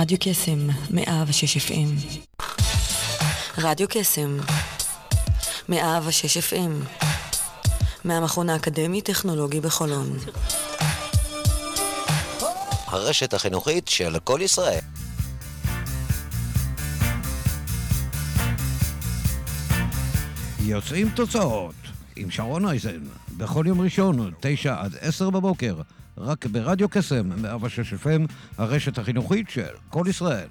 רדיו קסם, מאה ושש FM. רדיו קסם, מאה ושש FM. מהמכון האקדמי-טכנולוגי בחולון. הרשת החינוכית של כל ישראל. יוצאים תוצאות עם שרון אייזן, בכל יום ראשון, תשע עד עשר בבוקר, רק ברדיו קסם, 106 FM, הרשת החינוכית של כל ישראל.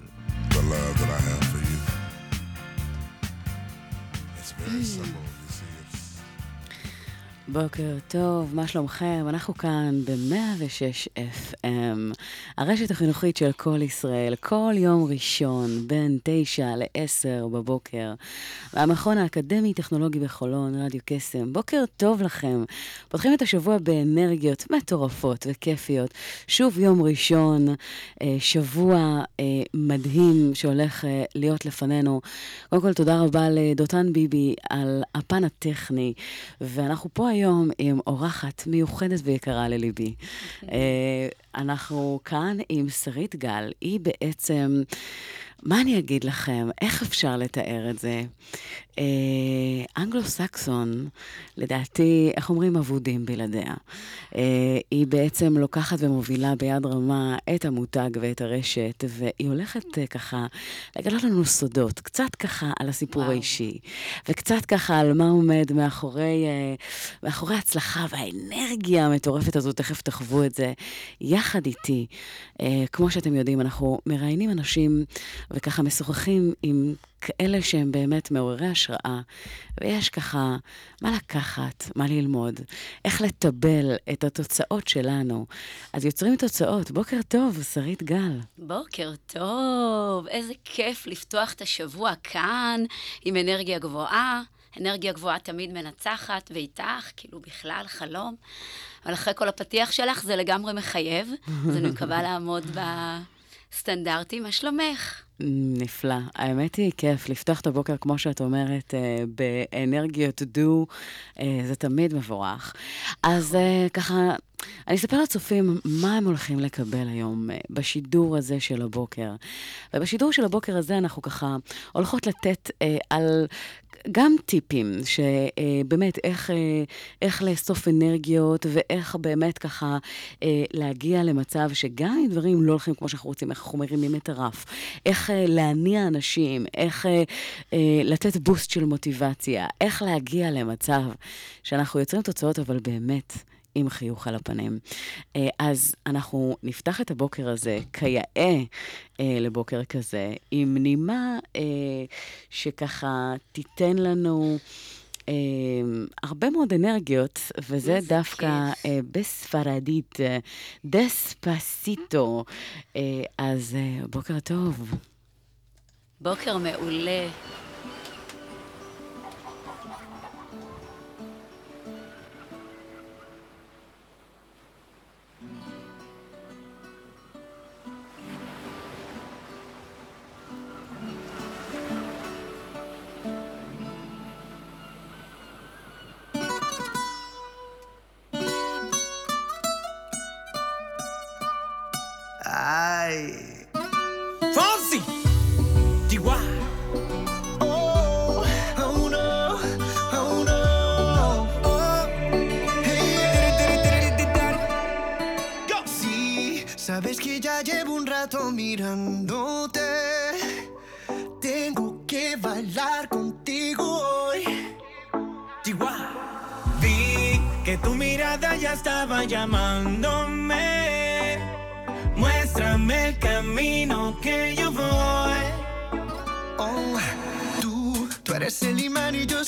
The love that I have for you. It's very simple. בוקר טוב, מה שלומכם? אנחנו כאן ב-106 FM, הרשת החינוכית של כל ישראל, כל יום ראשון, בין 9 ל-10 בבוקר, והמכון האקדמי-טכנולוגי בחולון, רדיו קסם. בוקר טוב לכם. פותחים את השבוע באנרגיות מטורפות וכיפיות. שוב יום ראשון, אה, שבוע אה, מדהים שהולך אה, להיות לפנינו. קודם כל, תודה רבה לדותן ביבי על הפן הטכני, ואנחנו פה היום עם אורחת מיוחדת ויקרה לליבי. אה, אנחנו כאן עם שרית גל, היא בעצם... מה אני אגיד לכם? איך אפשר לתאר את זה? אה, אנגלו-סקסון, לדעתי, איך אומרים אבודים בלעדיה. אה, היא בעצם לוקחת ומובילה ביד רמה את המותג ואת הרשת, והיא הולכת אה, ככה לגלות לנו סודות, קצת ככה על הסיפור וואו. האישי, וקצת ככה על מה עומד מאחורי, אה, מאחורי ההצלחה והאנרגיה המטורפת הזו, תכף תחוו את זה, יחד איתי. אה, כמו שאתם יודעים, אנחנו מראיינים אנשים וככה משוחחים עם כאלה שהם באמת מעוררי השראה, ויש ככה מה לקחת, מה ללמוד, איך לטבל את התוצאות שלנו. אז יוצרים תוצאות. בוקר טוב, שרית גל. בוקר טוב, איזה כיף לפתוח את השבוע כאן עם אנרגיה גבוהה. אנרגיה גבוהה תמיד מנצחת, ואיתך, כאילו בכלל חלום. אבל אחרי כל הפתיח שלך זה לגמרי מחייב, אז אני מקווה לעמוד בסטנדרטים. מה שלומך? נפלא. האמת היא כיף לפתוח את הבוקר, כמו שאת אומרת, אה, באנרגיות דו, אה, זה תמיד מבורך. אז אה, ככה, אני אספר לצופים מה הם הולכים לקבל היום בשידור הזה של הבוקר. ובשידור של הבוקר הזה אנחנו ככה הולכות לתת על גם טיפים, שבאמת, איך, איך לאסוף אנרגיות, ואיך באמת ככה להגיע למצב שגם אם דברים לא הולכים כמו שאנחנו רוצים, איך אנחנו מרימים את הרף, איך להניע אנשים, איך לתת בוסט של מוטיבציה, איך להגיע למצב שאנחנו יוצרים תוצאות, אבל באמת... עם חיוך על הפנים. אז אנחנו נפתח את הבוקר הזה כיאה אה, לבוקר כזה, עם נימה אה, שככה תיתן לנו... אה, הרבה מאוד אנרגיות, וזה דווקא אה, בספרדית, אה, דספסיטו. אה, אז אה, בוקר טוב. בוקר מעולה.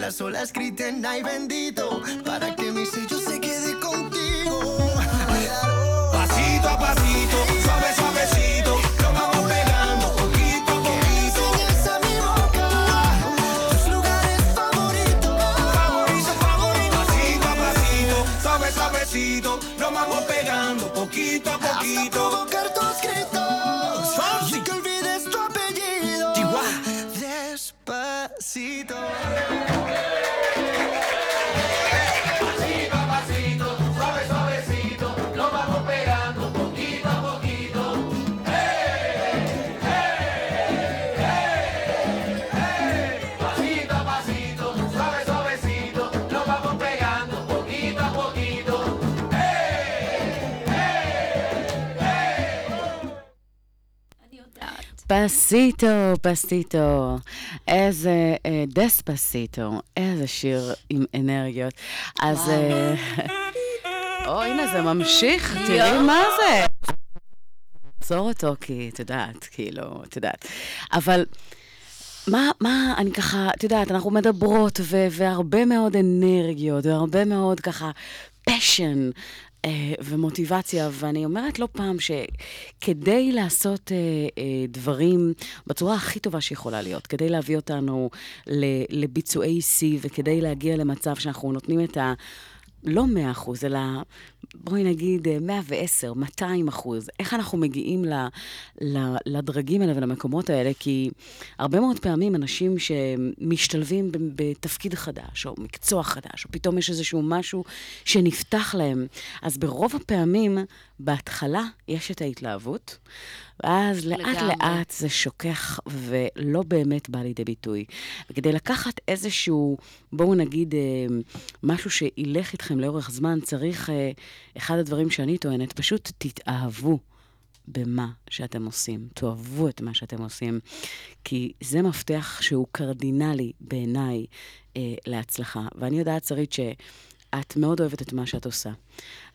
Las olas griten ay bendito para que mi sello se quede contigo. Pasito a pasito, suave, suavecito, nos vamos pegando poquito a poquito. Enseñas a mi boca tus lugares favoritos. Favorito, favorito, pasito a pasito, suave, suavecito, nos vamos pegando poquito a poquito. פסיטו, פסיטו. איזה אה, דספסיטו, איזה שיר עם אנרגיות. אז... אה, או, הנה, זה ממשיך, תראי מה זה. עצור אותו, כי את יודעת, כאילו, את יודעת. אבל מה, מה, אני ככה, את יודעת, אנחנו מדברות, ו- והרבה מאוד אנרגיות, והרבה מאוד ככה פשן. אה, ומוטיבציה, ואני אומרת לא פעם שכדי לעשות אה, אה, דברים בצורה הכי טובה שיכולה להיות, כדי להביא אותנו לביצועי שיא וכדי להגיע למצב שאנחנו נותנים את ה... לא 100 אחוז, אלא בואי נגיד אה, 110, 200 אחוז. איך אנחנו מגיעים ל, ל, לדרגים האלה ולמקומות האלה? כי הרבה מאוד פעמים אנשים שמשתלבים בתפקיד חדש, או מקצוע חדש, או פתאום יש איזשהו משהו שנפתח להם, אז ברוב הפעמים, בהתחלה יש את ההתלהבות, ואז לאט-לאט. זה שוכח ולא באמת בא לידי ביטוי. וכדי לקחת איזשהו, בואו נגיד, אה, משהו שילך איתכם לאורך זמן, צריך, אה, אחד הדברים שאני טוענת, פשוט תתאהבו. במה שאתם עושים, תאהבו את מה שאתם עושים, כי זה מפתח שהוא קרדינלי בעיניי אה, להצלחה. ואני יודעת, שרית, שאת מאוד אוהבת את מה שאת עושה.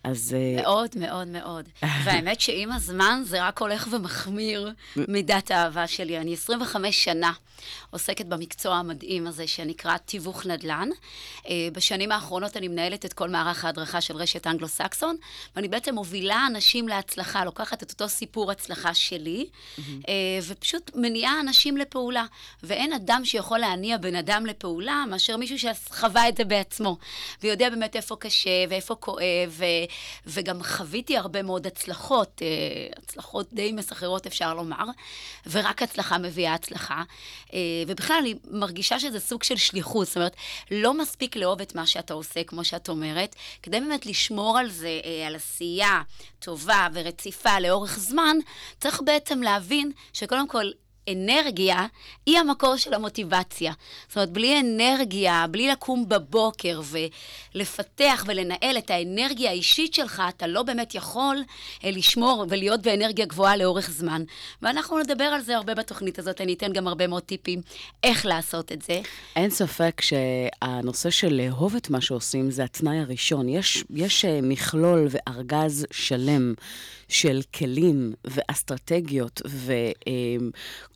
אז... אה, מאוד, מאוד, מאוד. והאמת שעם הזמן זה רק הולך ומחמיר מידת האהבה שלי. אני 25 שנה עוסקת במקצוע המדהים הזה שנקרא תיווך נדל"ן. אה, בשנים האחרונות אני מנהלת את כל מערך ההדרכה של רשת אנגלו-סקסון, ואני בעצם מובילה אנשים להצלחה, לוקחת את אותו סיפור הצלחה שלי, אה, ופשוט מניעה אנשים לפעולה. ואין אדם שיכול להניע בן אדם לפעולה מאשר מישהו שחווה את זה בעצמו, ויודע באמת איפה קשה ואיפה כואב, וגם חוויתי הרבה מאוד הצלחות, אה, הצלחות די מסחררות אפשר לומר, ורק הצלחה מביאה הצלחה. אה, ובכלל, אני מרגישה שזה סוג של שליחות, זאת אומרת, לא מספיק לאהוב את מה שאתה עושה, כמו שאת אומרת, כדי באמת לשמור על זה, אה, על עשייה טובה ורציפה לאורך זמן, צריך בעצם להבין שקודם כל, אנרגיה היא המקור של המוטיבציה. זאת אומרת, בלי אנרגיה, בלי לקום בבוקר ולפתח ולנהל את האנרגיה האישית שלך, אתה לא באמת יכול אה, לשמור ולהיות באנרגיה גבוהה לאורך זמן. ואנחנו נדבר על זה הרבה בתוכנית הזאת, אני אתן גם הרבה מאוד טיפים איך לעשות את זה. אין ספק שהנושא של לאהוב את מה שעושים זה התנאי הראשון. יש, יש אה, מכלול וארגז שלם של כלים ואסטרטגיות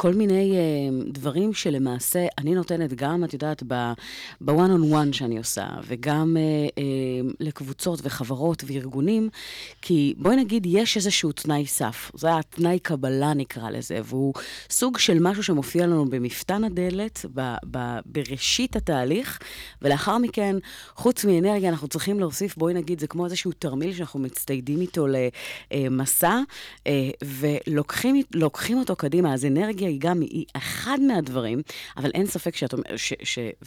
כל מיני uh, דברים שלמעשה אני נותנת גם, את יודעת, ב-one on one שאני עושה, וגם uh, uh, לקבוצות וחברות וארגונים, כי בואי נגיד, יש איזשהו תנאי סף, זה התנאי קבלה נקרא לזה, והוא סוג של משהו שמופיע לנו במפתן הדלת, ב- ב- בראשית התהליך, ולאחר מכן, חוץ מאנרגיה, אנחנו צריכים להוסיף, בואי נגיד, זה כמו איזשהו תרמיל שאנחנו מצטיידים איתו למסע, אה, ולוקחים אותו קדימה. אז אנרגיה היא גם, היא אחד מהדברים, אבל אין ספק שאת אומרת,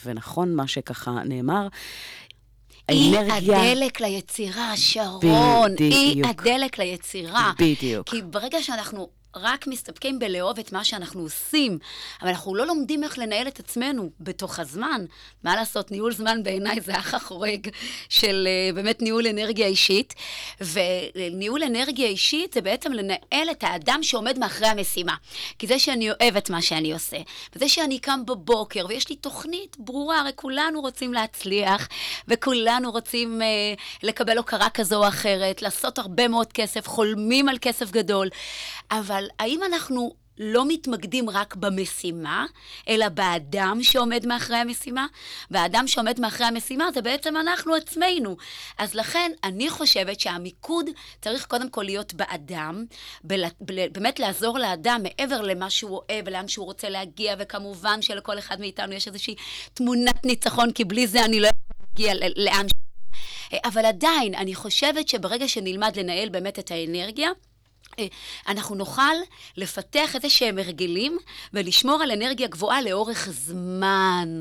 ונכון מה שככה נאמר, היא הדלק ליצירה, שרון. בדיוק. היא הדלק ליצירה. בדיוק. כי ברגע שאנחנו רק מסתפקים בלאהוב את מה שאנחנו עושים, אבל אנחנו לא לומדים איך לנהל את עצמנו בתוך הזמן. מה לעשות, ניהול זמן בעיניי זה אח החורג של uh, באמת ניהול אנרגיה אישית, וניהול אנרגיה אישית זה בעצם לנהל את האדם שעומד מאחורי המשימה. כי זה שאני אוהב את מה שאני עושה, וזה שאני קם בבוקר ויש לי תוכנית ברורה, הרי כולנו רוצים להצליח, וכולנו רוצים uh, לקבל הוקרה כזו או אחרת, לעשות הרבה מאוד כסף, חולמים על כסף גדול, אבל... אבל האם אנחנו לא מתמקדים רק במשימה, אלא באדם שעומד מאחורי המשימה? והאדם שעומד מאחורי המשימה זה בעצם אנחנו עצמנו. אז לכן, אני חושבת שהמיקוד צריך קודם כל להיות באדם, בל, בל, באמת לעזור לאדם מעבר למה שהוא אוהב ולאן שהוא רוצה להגיע, וכמובן שלכל אחד מאיתנו יש איזושהי תמונת ניצחון, כי בלי זה אני לא להגיע לאן ש... אבל עדיין, אני חושבת שברגע שנלמד לנהל באמת את האנרגיה, אה, אנחנו נוכל לפתח איזה שהם הרגלים ולשמור על אנרגיה גבוהה לאורך זמן.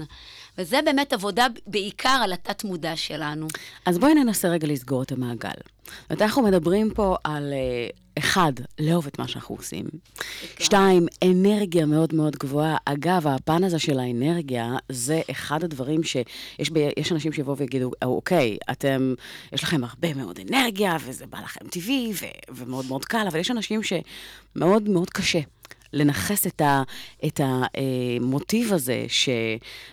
וזה באמת עבודה בעיקר על התת-מודע שלנו. אז בואי ננסה רגע לסגור את המעגל. זאת אנחנו מדברים פה על, אה, אחד, לאהוב את מה שאנחנו עושים. שתיים, אנרגיה מאוד מאוד גבוהה. אגב, הפן הזה של האנרגיה, זה אחד הדברים שיש ב, יש אנשים שיבואו ויגידו, אוקיי, אתם, יש לכם הרבה מאוד אנרגיה, וזה בא לכם טבעי, ו, ומאוד מאוד קל, אבל יש אנשים שמאוד מאוד קשה. לנכס את, ה, את המוטיב הזה,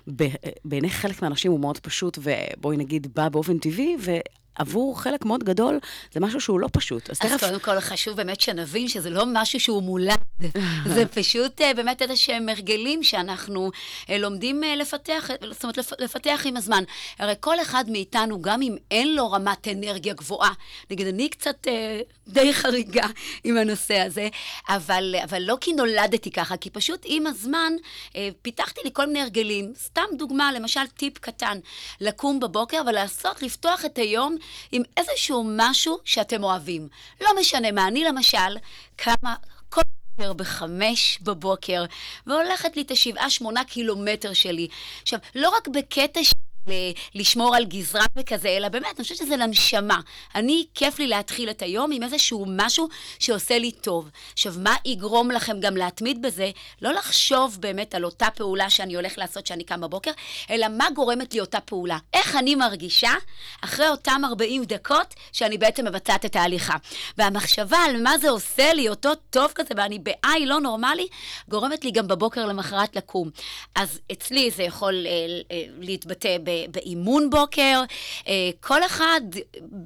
שבעיני חלק מהאנשים הוא מאוד פשוט, ובואי נגיד, בא באופן טבעי, עבור חלק מאוד גדול, זה משהו שהוא לא פשוט. אז, אז תכף... קודם כל חשוב באמת שנבין שזה לא משהו שהוא מולד, זה פשוט אה, באמת איזה שהם הרגלים שאנחנו אה, לומדים אה, לפתח, זאת אומרת, לפתח עם הזמן. הרי כל אחד מאיתנו, גם אם אין לו רמת אנרגיה גבוהה, נגיד, אני קצת די חריגה עם הנושא הזה, אבל, אבל לא כי נולדתי ככה, כי פשוט עם הזמן פיתחתי לי כל מיני הרגלים. סתם דוגמה, למשל טיפ קטן, לקום בבוקר ולעשות, לפתוח את היום עם איזשהו משהו שאתם אוהבים. לא משנה מה, אני למשל, כמה... בחמש בבוקר, והולכת לי את השבעה, שמונה קילומטר שלי. עכשיו, לא רק בקטע ש... לשמור על גזרה וכזה, אלא באמת, אני חושבת שזה לנשמה. אני, כיף לי להתחיל את היום עם איזשהו משהו שעושה לי טוב. עכשיו, מה יגרום לכם גם להתמיד בזה? לא לחשוב באמת על אותה פעולה שאני הולך לעשות כשאני קם בבוקר, אלא מה גורמת לי אותה פעולה. איך אני מרגישה אחרי אותם 40 דקות שאני בעצם מבצעת את ההליכה. והמחשבה על מה זה עושה לי, אותו טוב כזה, ואני בעי לא נורמלי, גורמת לי גם בבוקר למחרת לקום. אז אצלי זה יכול אה, אה, להתבטא ב... באימון בוקר, אה, כל אחד,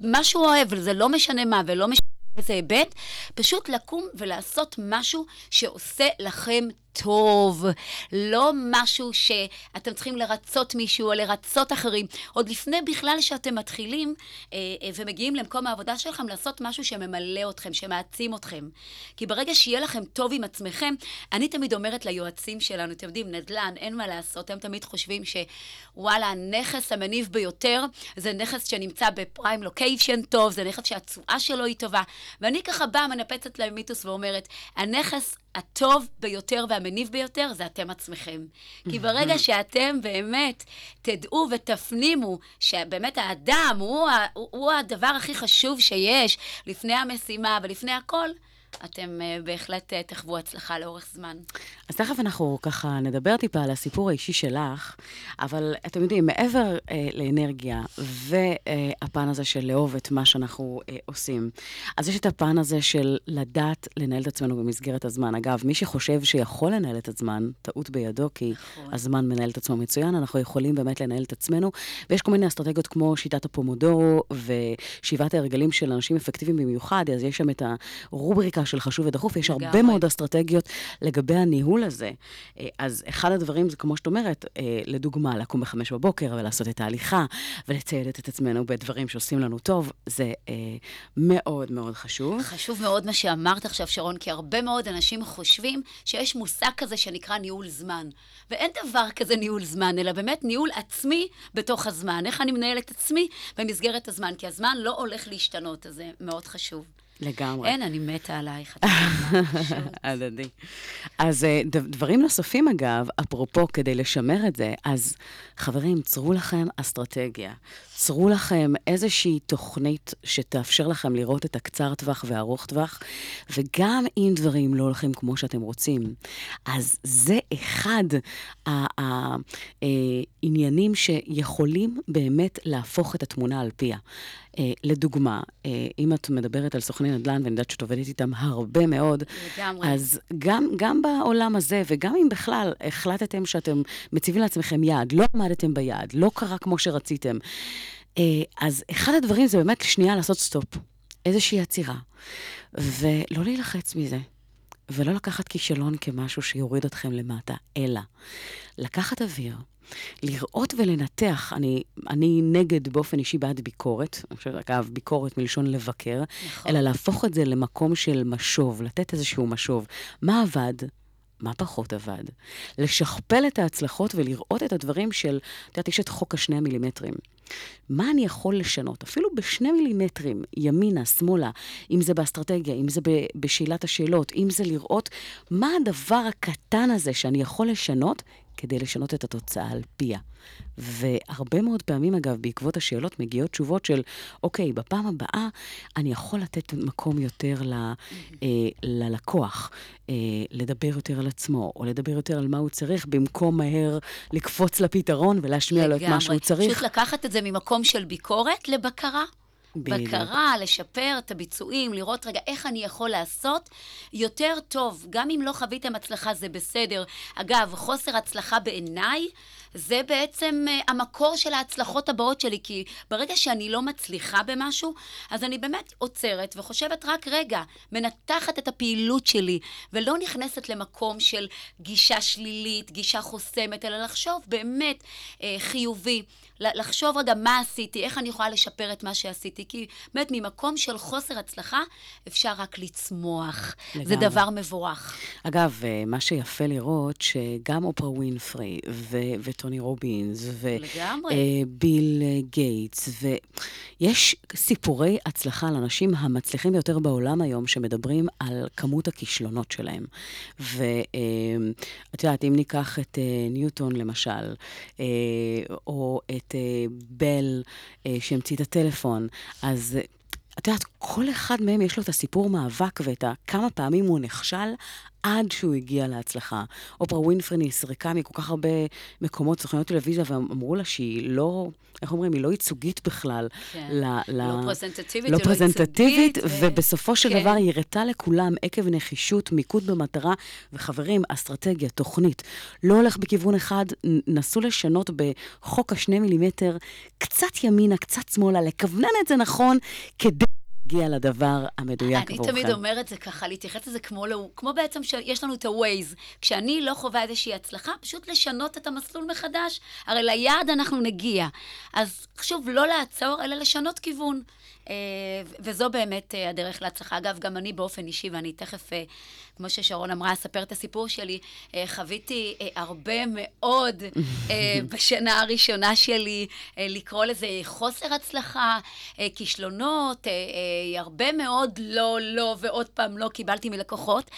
מה שהוא אוהב, זה לא משנה מה ולא משנה איזה היבט, פשוט לקום ולעשות משהו שעושה לכם טוב, לא משהו שאתם צריכים לרצות מישהו או לרצות אחרים. עוד לפני בכלל שאתם מתחילים אה, אה, ומגיעים למקום העבודה שלכם, לעשות משהו שממלא אתכם, שמעצים אתכם. כי ברגע שיהיה לכם טוב עם עצמכם, אני תמיד אומרת ליועצים שלנו, אתם יודעים, נדל"ן, אין מה לעשות, הם תמיד חושבים שוואלה, הנכס המניב ביותר זה נכס שנמצא בפריים לוקיישן טוב, זה נכס שהתשואה שלו היא טובה. ואני ככה באה, מנפצת להם מיתוס ואומרת, הנכס הטוב ביותר והמניב ביותר זה אתם עצמכם. כי ברגע שאתם באמת תדעו ותפנימו שבאמת האדם הוא, הוא הדבר הכי חשוב שיש לפני המשימה ולפני הכל, אתם uh, בהחלט uh, תחוו הצלחה לאורך זמן. אז תכף אנחנו ככה נדבר טיפה על הסיפור האישי שלך, אבל אתם יודעים, מעבר uh, לאנרגיה והפן הזה של לאהוב את מה שאנחנו uh, עושים, אז יש את הפן הזה של לדעת לנהל את עצמנו במסגרת הזמן. אגב, מי שחושב שיכול לנהל את הזמן, טעות בידו, כי נכון. הזמן מנהל את עצמו מצוין, אנחנו יכולים באמת לנהל את עצמנו, ויש כל מיני אסטרטגיות כמו שיטת הפומודורו ושבעת ההרגלים של אנשים אפקטיביים במיוחד, אז יש שם את הרובריקה בקטע של חשוב ודחוף, יש הרבה לגמרי. מאוד אסטרטגיות לגבי הניהול הזה. אה, אז אחד הדברים זה, כמו שאת אומרת, אה, לדוגמה, לקום בחמש בבוקר ולעשות את ההליכה, ולצייד את עצמנו בדברים שעושים לנו טוב, זה אה, מאוד מאוד חשוב. חשוב מאוד מה שאמרת עכשיו, שרון, כי הרבה מאוד אנשים חושבים שיש מושג כזה שנקרא ניהול זמן. ואין דבר כזה ניהול זמן, אלא באמת ניהול עצמי בתוך הזמן. איך אני מנהלת עצמי במסגרת הזמן, כי הזמן לא הולך להשתנות, אז זה מאוד חשוב. לגמרי. אין, אני מתה עלייך. הדדי. אז אה, דברים נוספים, אגב, אפרופו, כדי לשמר את זה, אז חברים, צרו לכם אסטרטגיה. צרו לכם איזושהי תוכנית שתאפשר לכם לראות את הקצר טווח והארוך טווח, וגם אם דברים לא הולכים כמו שאתם רוצים, אז זה אחד העניינים שיכולים באמת להפוך את התמונה על פיה. אה, לדוגמה, אה, אם את מדברת על סוכני נדל"ן, ואני יודעת שאת עובדת איתם הרבה מאוד, לגמרי. אז גם, גם בעולם הזה, וגם אם בכלל החלטתם שאתם מציבים לעצמכם יעד, לא עמדתם ביעד, לא קרה כמו שרציתם, אה, אז אחד הדברים זה באמת שנייה לעשות סטופ, איזושהי עצירה, ולא להילחץ מזה. ולא לקחת כישלון כמשהו שיוריד אתכם למטה, אלא לקחת אוויר, לראות ולנתח, אני, אני נגד באופן אישי בעד ביקורת, אני חושבת, אגב, ביקורת מלשון לבקר, נכון. אלא להפוך את זה למקום של משוב, לתת איזשהו משוב. מה עבד? מה פחות עבד? לשכפל את ההצלחות ולראות את הדברים של, את יודעת, יש את חוק השני המילימטרים. מה אני יכול לשנות? אפילו בשני מילימטרים, ימינה, שמאלה, אם זה באסטרטגיה, אם זה בשאלת השאלות, אם זה לראות מה הדבר הקטן הזה שאני יכול לשנות כדי לשנות את התוצאה על פיה. והרבה מאוד פעמים, אגב, בעקבות השאלות מגיעות תשובות של, אוקיי, בפעם הבאה אני יכול לתת מקום יותר ל, אה, ללקוח, אה, לדבר יותר על עצמו, או לדבר יותר על מה הוא צריך, במקום מהר לקפוץ לפתרון ולהשמיע לו את מה שהוא צריך. פשוט לקחת את זה ממקום של ביקורת לבקרה. בדיוק. בקרה, לשפר את הביצועים, לראות רגע איך אני יכול לעשות יותר טוב. גם אם לא חוויתם הצלחה, זה בסדר. אגב, חוסר הצלחה בעיניי, זה בעצם uh, המקור של ההצלחות הבאות שלי, כי ברגע שאני לא מצליחה במשהו, אז אני באמת עוצרת וחושבת רק רגע, מנתחת את הפעילות שלי, ולא נכנסת למקום של גישה שלילית, גישה חוסמת, אלא לחשוב באמת uh, חיובי. לחשוב רגע מה עשיתי, איך אני יכולה לשפר את מה שעשיתי, כי באמת ממקום של חוסר הצלחה אפשר רק לצמוח. לגמרי. זה. דבר מבורך. אגב, אה, מה שיפה לראות, שגם אופרה ווינפרי ו- וטוני רובינס. וביל אה, גייטס, ויש סיפורי הצלחה לאנשים המצליחים ביותר בעולם היום, שמדברים על כמות הכישלונות שלהם. ואת יודעת, אם ניקח את אה, ניוטון למשל, אה, או את אה, בל אה, שהמציא את הטלפון, אז... אה, את יודעת, כל אחד מהם יש לו את הסיפור מאבק ואת כמה פעמים הוא נכשל עד שהוא הגיע להצלחה. אופרה ווינפרי נסרקה מכל כך הרבה מקומות, סוכניות טלוויזיה, ואמרו לה שהיא לא, איך אומרים, היא לא ייצוגית בכלל. כן. ל, ל... לא פרזנטטיבית, לא לא פרזנטטיבית, ו- ובסופו של כן. דבר היא הראתה לכולם עקב נחישות, מיקוד במטרה, וחברים, אסטרטגיה, תוכנית. לא הולך בכיוון אחד, נסו לשנות בחוק השני מילימטר, קצת ימינה, קצת שמאלה, לכוונן את זה נכון, כדי להגיע לדבר המדויק אני עבורכם. תמיד אומרת זה ככה, להתייחס לזה כמו, לא, כמו בעצם שיש לנו את ה-Waze. כשאני לא חווה איזושהי הצלחה, פשוט לשנות את המסלול מחדש. הרי ליעד אנחנו נגיע. אז שוב, לא לעצור, אלא לשנות כיוון. אה, וזו באמת אה, הדרך להצלחה. אגב, גם אני באופן אישי, ואני תכף, אה, כמו ששרון אמרה, אספר את הסיפור שלי, חוויתי הרבה מאוד בשנה הראשונה שלי, לקרוא לזה חוסר הצלחה, כישלונות, הרבה מאוד לא, לא, ועוד פעם לא קיבלתי מלקוחות,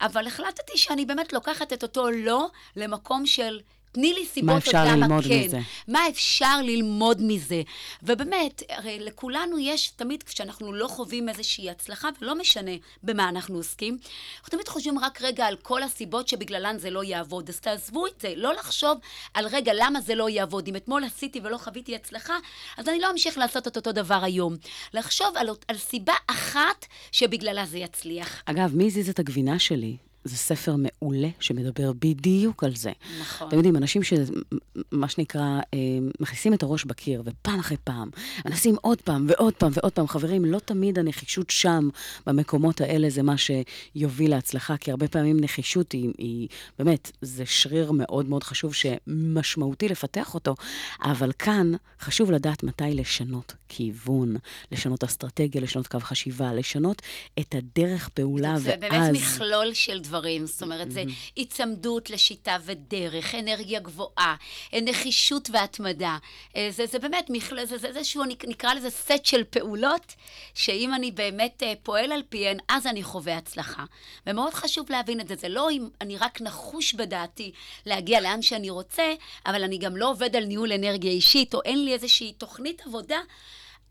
אבל החלטתי שאני באמת לוקחת את אותו לא למקום של... תני לי סיבות מה אפשר עוד למה ללמוד כן. מזה? מה אפשר ללמוד מזה? ובאמת, הרי לכולנו יש, תמיד כשאנחנו לא חווים איזושהי הצלחה, ולא משנה במה אנחנו עוסקים, אנחנו תמיד חושבים רק רגע על כל הסיבות שבגללן זה לא יעבוד. אז תעזבו את זה, לא לחשוב על רגע למה זה לא יעבוד. אם אתמול עשיתי ולא חוויתי הצלחה, אז אני לא אמשיך לעשות את אותו דבר היום. לחשוב על, על סיבה אחת שבגללה זה יצליח. אגב, מי הזיז את הגבינה שלי? זה ספר מעולה שמדבר בדיוק על זה. נכון. אתם יודעים, אנשים שמה שנקרא, אה, מכניסים את הראש בקיר, ופעם אחרי פעם, מנסים עוד פעם ועוד פעם ועוד פעם. חברים, לא תמיד הנחישות שם, במקומות האלה, זה מה שיוביל להצלחה, כי הרבה פעמים נחישות היא, היא באמת, זה שריר מאוד מאוד חשוב, שמשמעותי לפתח אותו, אבל כאן חשוב לדעת מתי לשנות כיוון, לשנות אסטרטגיה, לשנות קו חשיבה, לשנות את הדרך פעולה, ואז... זה באמת מכלול של דברים, זאת אומרת, זה היצמדות לשיטה ודרך, אנרגיה גבוהה, נחישות והתמדה. אה, זה, זה באמת מכלול, זה, זה איזשהו, נקרא לזה סט של פעולות, שאם אני באמת אה, פועל על פיהן, אז אני חווה הצלחה. ומאוד חשוב להבין את זה, זה לא אם אני רק נחוש בדעתי להגיע לאן שאני רוצה, אבל אני גם לא עובד על ניהול אנרגיה אישית, או אין לי איזושהי תוכנית עבודה.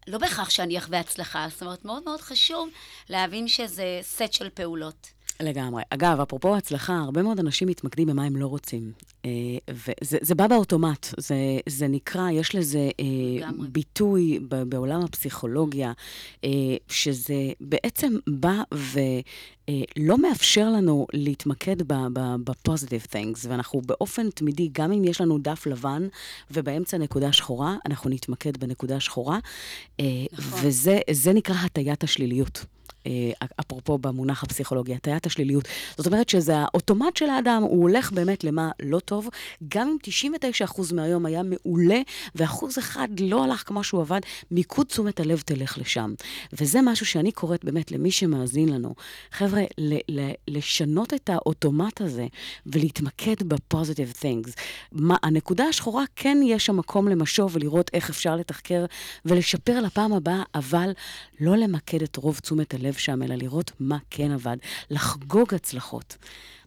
לא בהכרח שאני אחווה הצלחה, זאת אומרת, מאוד מאוד חשוב להבין שזה סט של פעולות. לגמרי. אגב, אפרופו הצלחה, הרבה מאוד אנשים מתמקדים במה הם לא רוצים. אה, וזה בא באוטומט, זה, זה נקרא, יש לזה אה, ביטוי בעולם הפסיכולוגיה, אה, שזה בעצם בא ולא מאפשר לנו להתמקד ב-positive things, ואנחנו באופן תמידי, גם אם יש לנו דף לבן ובאמצע נקודה שחורה, אנחנו נתמקד בנקודה שחורה, נכון. וזה נקרא הטיית השליליות. אה, אפרופו במונח הפסיכולוגי, הטיית השליליות. זאת אומרת שזה האוטומט של האדם, הוא הולך באמת למה לא טוב, גם אם 99% מהיום היה מעולה, ואחוז אחד לא הלך כמו שהוא עבד, מיקוד תשומת הלב תלך לשם. וזה משהו שאני קוראת באמת למי שמאזין לנו. חבר'ה, לשנות את האוטומט הזה ולהתמקד ב-positive things. מה, הנקודה השחורה, כן יש שם מקום למשוב ולראות איך אפשר לתחקר ולשפר לפעם הבאה, אבל לא למקד את רוב תשומת הלב שם, אלא לראות מה כן עבד, לחגוג הצלחות.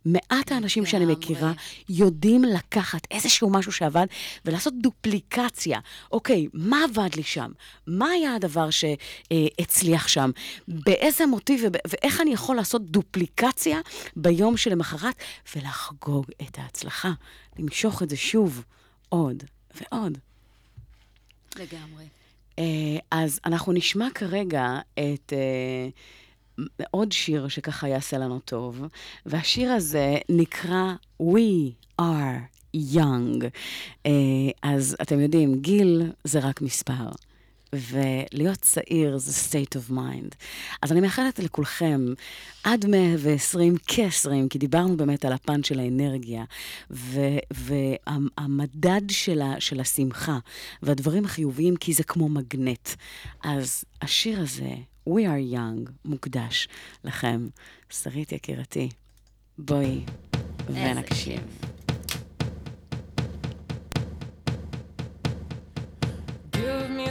מעט האנשים שאני מכירה יודעים לקחת איזשהו משהו שעבד ולעשות דופליקציה. אוקיי, מה עבד לי שם? מה היה הדבר שהצליח שם? באיזה מוטיב ואיך אני יכול לעשות דופליקציה ביום שלמחרת ולחגוג את ההצלחה. למשוך את זה שוב עוד ועוד. לגמרי. אה, אז אנחנו נשמע כרגע את uh, עוד שיר שככה יעשה לנו טוב, והשיר הזה נקרא We are Young. Uh, אז אתם יודעים, גיל זה רק מספר. ולהיות צעיר זה state of mind. אז אני מאחלת לכולכם עד 120 כ-20, כי דיברנו באמת על הפן של האנרגיה, והמדד של, של השמחה, והדברים החיוביים, כי זה כמו מגנט. אז השיר הזה, We are Young, מוקדש לכם. שרית יקירתי, בואי ונקשיב.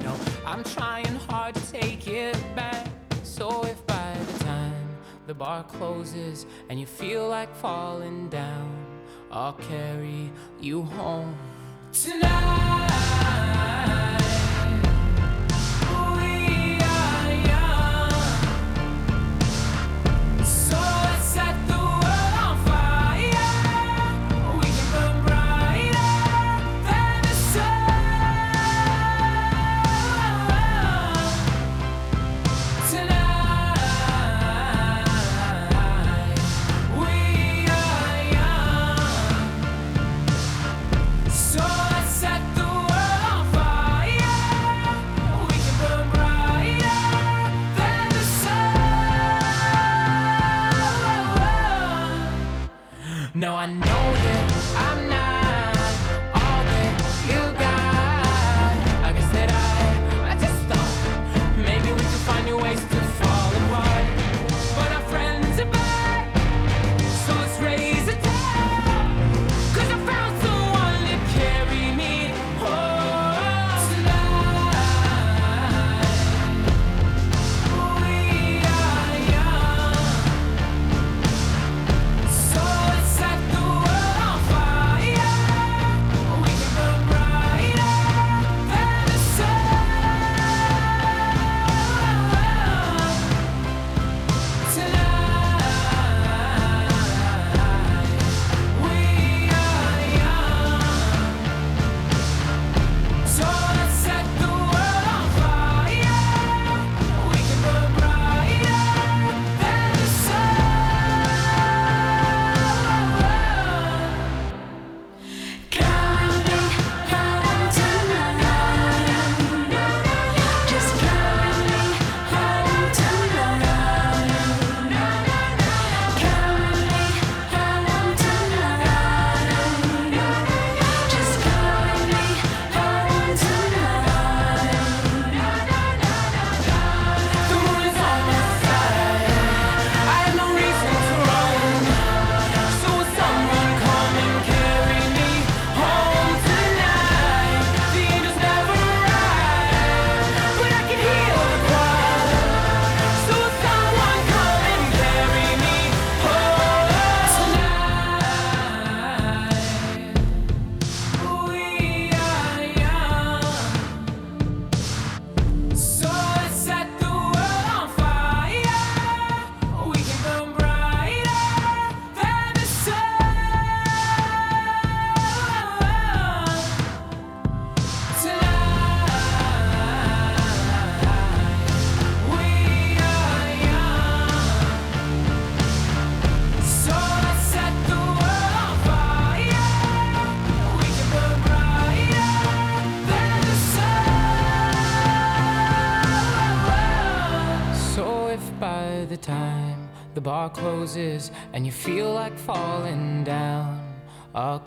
you know, I'm trying hard to take it back. So if by the time the bar closes and you feel like falling down, I'll carry you home tonight.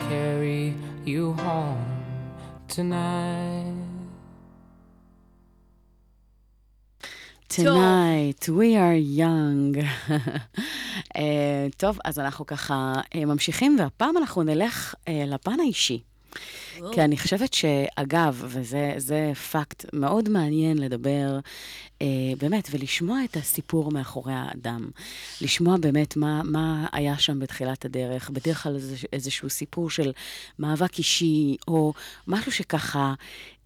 I'll carry you home tonight. Tonight, we are young. uh, טוב, אז אנחנו ככה uh, ממשיכים, והפעם אנחנו נלך uh, לפן האישי. כי אני חושבת שאגב, וזה פאקט מאוד מעניין לדבר אה, באמת, ולשמוע את הסיפור מאחורי האדם. לשמוע באמת מה, מה היה שם בתחילת הדרך, בדרך כלל איזשהו סיפור של מאבק אישי, או משהו שככה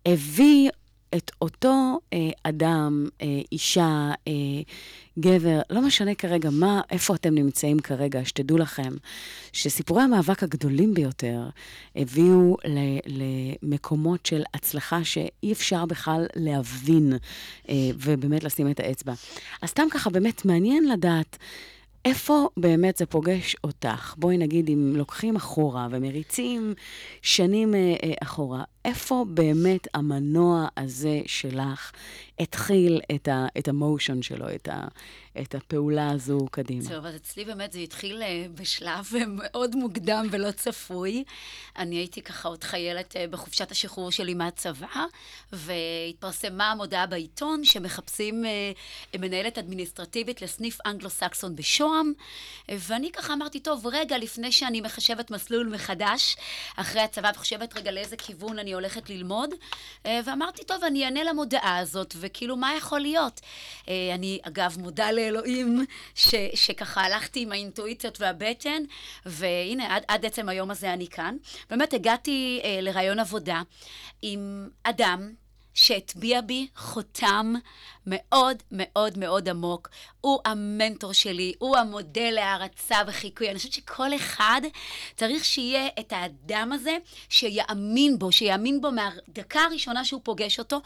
הביא את אותו אה, אדם, אה, אישה, אה, גבר, לא משנה כרגע מה, איפה אתם נמצאים כרגע, שתדעו לכם שסיפורי המאבק הגדולים ביותר הביאו ל, למקומות של הצלחה שאי אפשר בכלל להבין אה, ובאמת לשים את האצבע. אז סתם ככה באמת מעניין לדעת. איפה באמת זה פוגש אותך? בואי נגיד, אם לוקחים אחורה ומריצים שנים אה, אה, אחורה, איפה באמת המנוע הזה שלך התחיל את, ה, את המושן שלו, את, ה, את הפעולה הזו קדימה? טוב, אז אצלי באמת זה התחיל אה, בשלב אה, מאוד מוקדם ולא צפוי. אני הייתי ככה עוד חיילת אה, בחופשת השחרור שלי מהצבא, והתפרסמה המודעה בעיתון שמחפשים מנהלת אדמיניסטרטיבית לסניף אנגלו-סקסון בשוהם, ואני ככה אמרתי, טוב, רגע לפני שאני מחשבת מסלול מחדש, אחרי הצבא, וחושבת רגע לאיזה כיוון אני הולכת ללמוד, ואמרתי, טוב, אני אענה למודעה הזאת, וכאילו, מה יכול להיות? אני, אגב, מודה לאלוהים, ש, שככה הלכתי עם האינטואיציות והבטן, והנה, עד, עד עצם היום הזה אני כאן. באמת הגעתי אה, לרעיון עבודה עם אדם שהטביע בי חותם מאוד מאוד מאוד עמוק. הוא המנטור שלי, הוא המודל להערצה וחיקוי. אני חושבת שכל אחד צריך שיהיה את האדם הזה שיאמין בו, שיאמין בו מהדקה הראשונה שהוא פוגש אותו.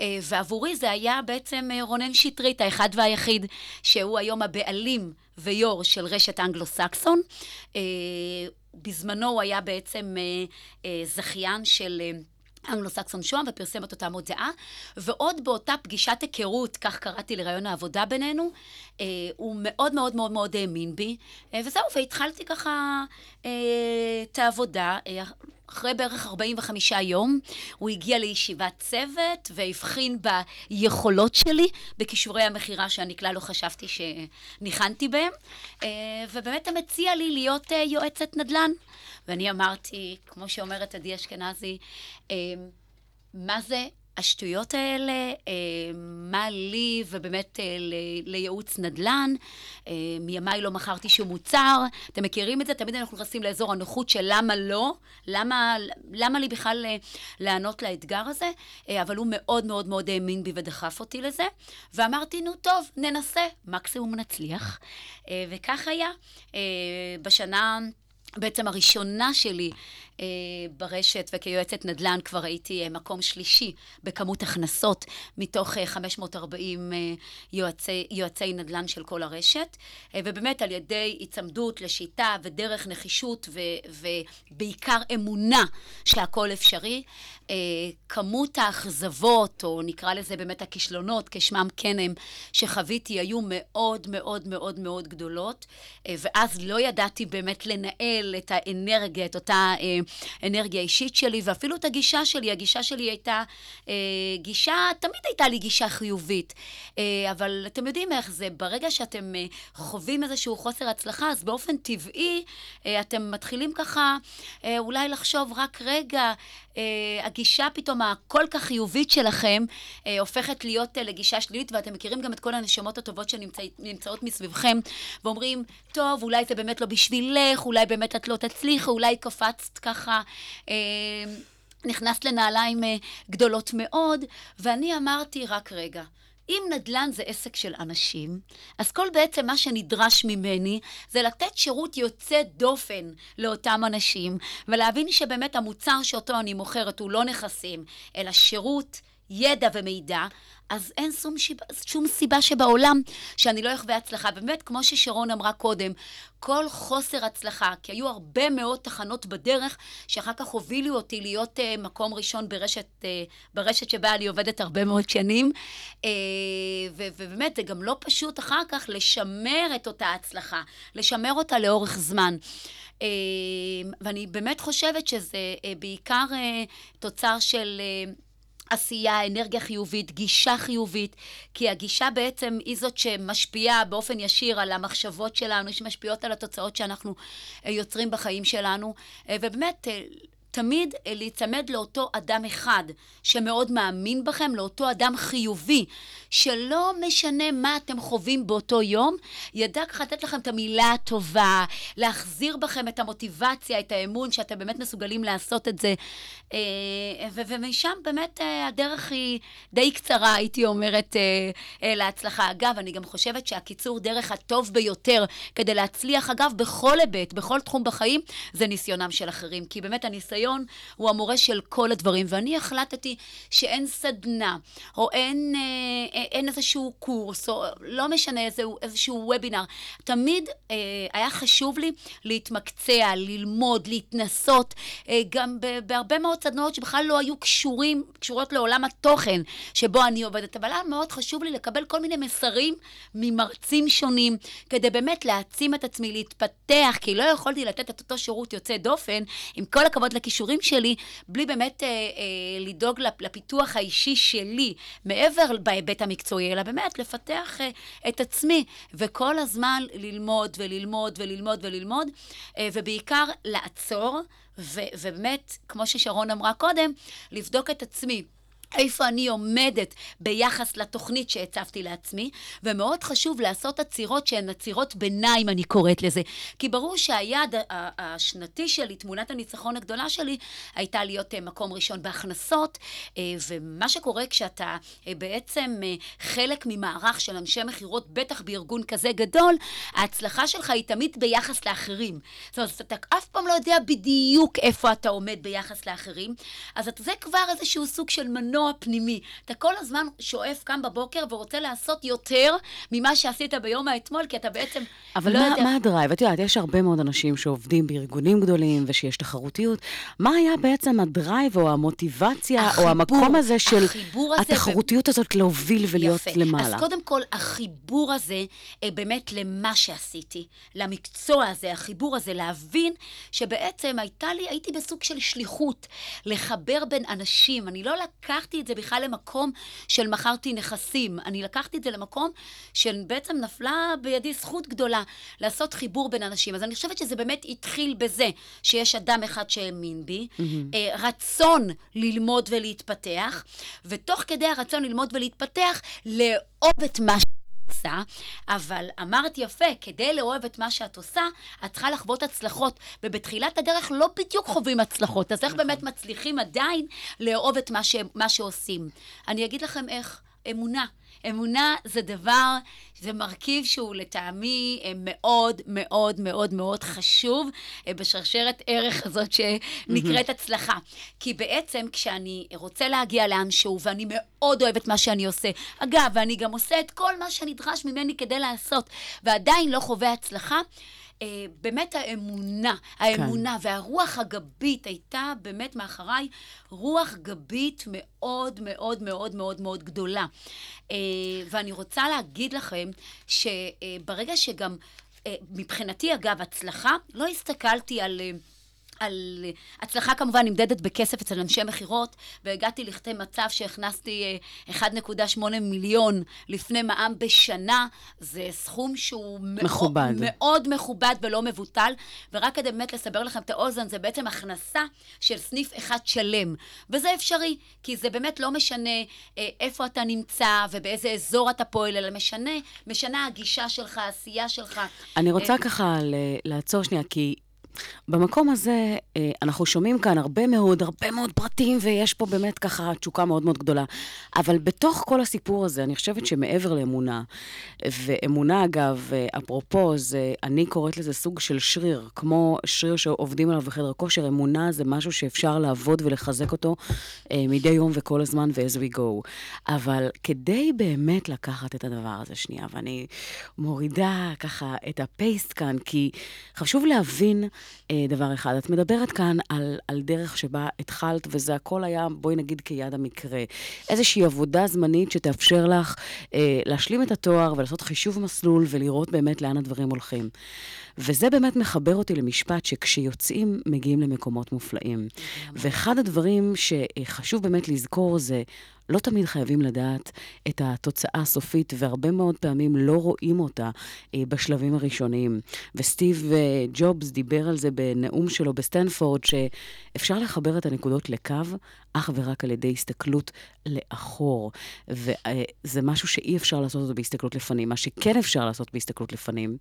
אה, ועבורי זה היה בעצם אה, רונן שטרית, האחד והיחיד, שהוא היום הבעלים ויו"ר של רשת אנגלו-סקסון. אה, בזמנו הוא היה בעצם זכיין של... אנגלו-סקסון שוהם ופרסם את אותה מודעה, ועוד באותה פגישת היכרות, כך קראתי לרעיון העבודה בינינו, אה, הוא מאוד מאוד מאוד מאוד האמין בי, אה, וזהו, והתחלתי ככה אה, את העבודה. אה, אחרי בערך 45 יום, הוא הגיע לישיבת צוות והבחין ביכולות שלי, בכישורי המכירה שאני כלל לא חשבתי שניחנתי בהם, אה, ובאמת הם הציע לי להיות אה, יועצת נדל"ן. ואני אמרתי, כמו שאומרת עדי אשכנזי, אה, מה זה השטויות האלה, אה, מה לי ובאמת אה, לייעוץ נדל"ן, מימיי לא מכרתי שום מוצר, אתם מכירים את זה? תמיד אנחנו נכנסים לאזור הנוחות של למה לא, למה, למה לי בכלל לענות לאתגר הזה, אבל הוא מאוד מאוד מאוד האמין בי ודחף אותי לזה, ואמרתי, נו טוב, ננסה, מקסימום נצליח, וכך היה. בשנה... בעצם הראשונה שלי אה, ברשת וכיועצת נדל"ן כבר הייתי אה, מקום שלישי בכמות הכנסות מתוך אה, 540 אה, יועצי, יועצי נדל"ן של כל הרשת, אה, ובאמת על ידי היצמדות לשיטה ודרך נחישות ו, ובעיקר אמונה שהכל אפשרי, אה, כמות האכזבות, או נקרא לזה באמת הכישלונות, כשמם כן הם, שחוויתי, היו מאוד מאוד מאוד מאוד גדולות, אה, ואז לא ידעתי באמת לנהל את האנרגיה, את אותה אה, אנרגיה אישית שלי, ואפילו את הגישה שלי. הגישה שלי הייתה גישה, תמיד הייתה לי גישה חיובית, אבל אתם יודעים איך זה, ברגע שאתם חווים איזשהו חוסר הצלחה, אז באופן טבעי אתם מתחילים ככה אולי לחשוב, רק רגע, אה, הגישה פתאום הכל כך חיובית שלכם אה, הופכת להיות אה, לגישה שלילית, ואתם מכירים גם את כל הנשמות הטובות שנמצאות מסביבכם, ואומרים, טוב, אולי זה באמת לא בשבילך, אולי באמת את לא תצליחי, אולי קפצת ככה. אה, נכנסת לנעליים אה, גדולות מאוד, ואני אמרתי, רק רגע, אם נדל"ן זה עסק של אנשים, אז כל בעצם מה שנדרש ממני זה לתת שירות יוצא דופן לאותם אנשים, ולהבין שבאמת המוצר שאותו אני מוכרת הוא לא נכסים, אלא שירות ידע ומידע, אז אין שום, שיב, שום סיבה שבעולם שאני לא אחווה הצלחה. באמת, כמו ששרון אמרה קודם, כל חוסר הצלחה, כי היו הרבה מאוד תחנות בדרך, שאחר כך הובילו אותי להיות uh, מקום ראשון ברשת, uh, ברשת שבה אני עובדת הרבה מאוד שנים, uh, ו- ובאמת, זה גם לא פשוט אחר כך לשמר את אותה הצלחה, לשמר אותה לאורך זמן. Uh, ואני באמת חושבת שזה uh, בעיקר uh, תוצר של... Uh, עשייה, אנרגיה חיובית, גישה חיובית, כי הגישה בעצם היא זאת שמשפיעה באופן ישיר על המחשבות שלנו, שמשפיעות על התוצאות שאנחנו אה, יוצרים בחיים שלנו, אה, ובאמת אה, תמיד אה, להיצמד לאותו אדם אחד שמאוד מאמין בכם, לאותו אדם חיובי, שלא משנה מה אתם חווים באותו יום, ידע ככה לתת לכם את המילה הטובה, להחזיר בכם את המוטיבציה, את האמון, שאתם באמת מסוגלים לעשות את זה. אה, ומשם באמת אה, הדרך היא די קצרה, הייתי אומרת, להצלחה. אגב, אני גם חושבת שהקיצור דרך הטוב ביותר כדי להצליח, אגב, בכל היבט, בכל תחום בחיים, זה ניסיונם של אחרים. כי באמת הניסיון... הניסיון הוא המורה של כל הדברים. ואני החלטתי שאין סדנה, או אין, אה, אה, אין איזשהו קורס, או לא משנה איזשהו, איזשהו וובינר. תמיד אה, היה חשוב לי להתמקצע, ללמוד, להתנסות, אה, גם בהרבה מאוד סדנאות שבכלל לא היו קשורים, קשורות לעולם התוכן שבו אני עובדת. אבל היה מאוד חשוב לי לקבל כל מיני מסרים ממרצים שונים, כדי באמת להעצים את עצמי, להתפתח, כי לא יכולתי לתת את אותו שירות יוצא דופן, עם כל הכבוד לכישורים. הכישורים שלי, בלי באמת אה, אה, לדאוג לפיתוח האישי שלי, מעבר בהיבט המקצועי, אלא באמת לפתח אה, את עצמי, וכל הזמן ללמוד וללמוד וללמוד וללמוד, אה, ובעיקר לעצור, ובאמת, כמו ששרון אמרה קודם, לבדוק את עצמי. איפה אני עומדת ביחס לתוכנית שהצבתי לעצמי, ומאוד חשוב לעשות עצירות שהן עצירות ביניים, אני קוראת לזה. כי ברור שהיעד השנתי שלי, תמונת הניצחון הגדולה שלי, הייתה להיות אה, מקום ראשון בהכנסות, אה, ומה שקורה כשאתה אה, בעצם חלק ממערך של אנשי מכירות, בטח בארגון כזה גדול, ההצלחה שלך היא תמיד ביחס לאחרים. זאת אומרת, אתה אף פעם לא יודע בדיוק איפה אתה עומד ביחס לאחרים, אז זה כבר איזשהו סוג של מנוע. מנוע פנימי. אתה כל הזמן שואף, קם בבוקר ורוצה לעשות יותר ממה שעשית ביום האתמול, כי אתה בעצם אבל לא מה, יודע... אבל מה ה drive? את יודעת, יש הרבה מאוד אנשים שעובדים בארגונים גדולים ושיש תחרותיות. מה היה בעצם ה drive או המוטיבציה החיבור, או המקום הזה של התחרותיות ו... הזאת להוביל ולהיות יפה. למעלה? אז קודם כל, החיבור הזה אה, באמת למה שעשיתי, למקצוע הזה, החיבור הזה, להבין שבעצם הייתה לי, הייתי בסוג של שליחות, לחבר בין אנשים. אני לא לקחתי... לקחתי את זה בכלל למקום של מכרתי נכסים. אני לקחתי את זה למקום שבעצם נפלה בידי זכות גדולה לעשות חיבור בין אנשים. אז אני חושבת שזה באמת התחיל בזה שיש אדם אחד שהאמין בי, mm-hmm. רצון ללמוד ולהתפתח, ותוך כדי הרצון ללמוד ולהתפתח, לאהוב את מה עושה, אבל אמרת יפה, כדי לאהוב את מה שאת עושה, את צריכה לחוות הצלחות, ובתחילת הדרך לא בדיוק חווים הצלחות, אז איך נכון. באמת מצליחים עדיין לאהוב את מה, ש... מה שעושים? אני אגיד לכם איך, אמונה. אמונה זה דבר, זה מרכיב שהוא לטעמי אה, מאוד מאוד מאוד מאוד חשוב אה, בשרשרת ערך הזאת שנקראת הצלחה. כי בעצם כשאני רוצה להגיע לאנשהו, ואני מאוד אוהבת מה שאני עושה, אגב, ואני גם עושה את כל מה שנדרש ממני כדי לעשות, ועדיין לא חווה הצלחה, אה, באמת האמונה, האמונה כן. והרוח הגבית הייתה באמת מאחריי רוח גבית מאוד מאוד מאוד מאוד מאוד גדולה. אה, ואני רוצה להגיד לכם שברגע שגם, אה, מבחינתי אגב, הצלחה, לא הסתכלתי על... על הצלחה כמובן נמדדת בכסף אצל אנשי מכירות, והגעתי לכדי מצב שהכנסתי 1.8 אה, מיליון לפני מע"מ בשנה, זה סכום שהוא מכובד. מאוד, מאוד מכובד ולא מבוטל, ורק כדי באמת לסבר לכם את האוזן, זה בעצם הכנסה של סניף אחד שלם. וזה אפשרי, כי זה באמת לא משנה אה, איפה אתה נמצא ובאיזה אזור אתה פועל, אלא משנה, משנה הגישה שלך, העשייה שלך. אני רוצה אה, ככה לעצור שנייה, כי... במקום הזה, אה, אנחנו שומעים כאן הרבה מאוד, הרבה מאוד פרטים, ויש פה באמת ככה תשוקה מאוד מאוד גדולה. אבל בתוך כל הסיפור הזה, אני חושבת שמעבר לאמונה, ואמונה, אגב, אה, אפרופו, זה, אני קוראת לזה סוג של שריר, כמו שריר שעובדים עליו בחדר כושר, אמונה זה משהו שאפשר לעבוד ולחזק אותו אה, מדי יום וכל הזמן, ו-as we go. אבל כדי באמת לקחת את הדבר הזה שנייה, ואני מורידה ככה את הפייסט כאן, כי חשוב להבין דבר אחד. את מדברת כאן על, על דרך שבה התחלת, וזה הכל היה, בואי נגיד, כיד המקרה. איזושהי עבודה זמנית שתאפשר לך אה, להשלים את התואר ולעשות חישוב מסלול ולראות באמת לאן הדברים הולכים. וזה באמת מחבר אותי למשפט שכשיוצאים, מגיעים למקומות מופלאים. ואחד הדברים שחשוב באמת לזכור זה, לא תמיד חייבים לדעת את התוצאה הסופית, והרבה מאוד פעמים לא רואים אותה אה, בשלבים הראשוניים. וסטיב אה, ג'ובס דיבר על זה בנאום שלו בסטנפורד, שאפשר לחבר את הנקודות לקו אך ורק על ידי הסתכלות לאחור. וזה אה, משהו שאי אפשר לעשות אותו בהסתכלות לפנים. מה שכן אפשר לעשות בהסתכלות לפנים,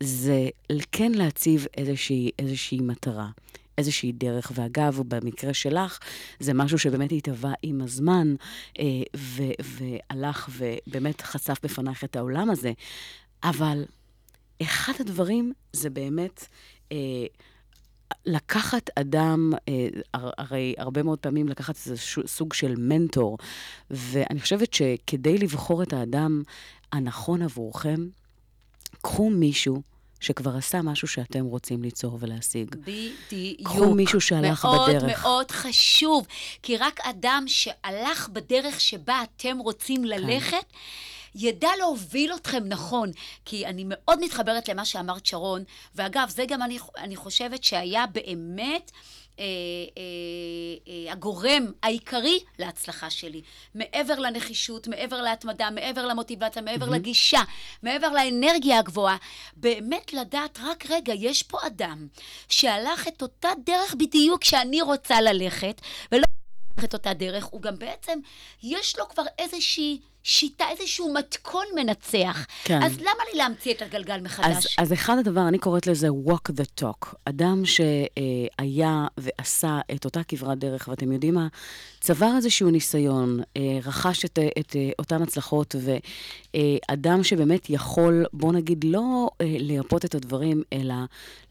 זה כן להציב איזושהי, איזושהי מטרה, איזושהי דרך. ואגב, במקרה שלך, זה משהו שבאמת התהווה עם הזמן, אה, ו- והלך ובאמת חשף בפנייך את העולם הזה. אבל אחד הדברים זה באמת... אה, לקחת אדם, אה, הרי הרבה מאוד פעמים לקחת איזה סוג של מנטור, ואני חושבת שכדי לבחור את האדם הנכון עבורכם, קחו מישהו שכבר עשה משהו שאתם רוצים ליצור ולהשיג. בדיוק. קחו מישהו שהלך מאוד, בדרך. מאוד מאוד חשוב, כי רק אדם שהלך בדרך שבה אתם רוצים ללכת, כן. ידע להוביל אתכם נכון. כי אני מאוד מתחברת למה שאמרת, שרון, ואגב, זה גם אני, אני חושבת שהיה באמת... אה, אה, אה, הגורם העיקרי להצלחה שלי. מעבר לנחישות, מעבר להתמדה, מעבר למוטיבציה, מעבר mm-hmm. לגישה, מעבר לאנרגיה הגבוהה, באמת לדעת, רק רגע, יש פה אדם שהלך את אותה דרך בדיוק שאני רוצה ללכת, ולא את אותה דרך, הוא גם בעצם, יש לו כבר איזושהי... שיטה, איזשהו מתכון מנצח. כן. אז למה לי להמציא את הגלגל מחדש? אז, אז אחד הדבר, אני קוראת לזה walk the talk. אדם שהיה ועשה את אותה כברת דרך, ואתם יודעים מה? צבר איזשהו ניסיון, אה, רכש את, את אה, אותן הצלחות, ואדם שבאמת יכול, בוא נגיד, לא אה, לייפות את הדברים, אלא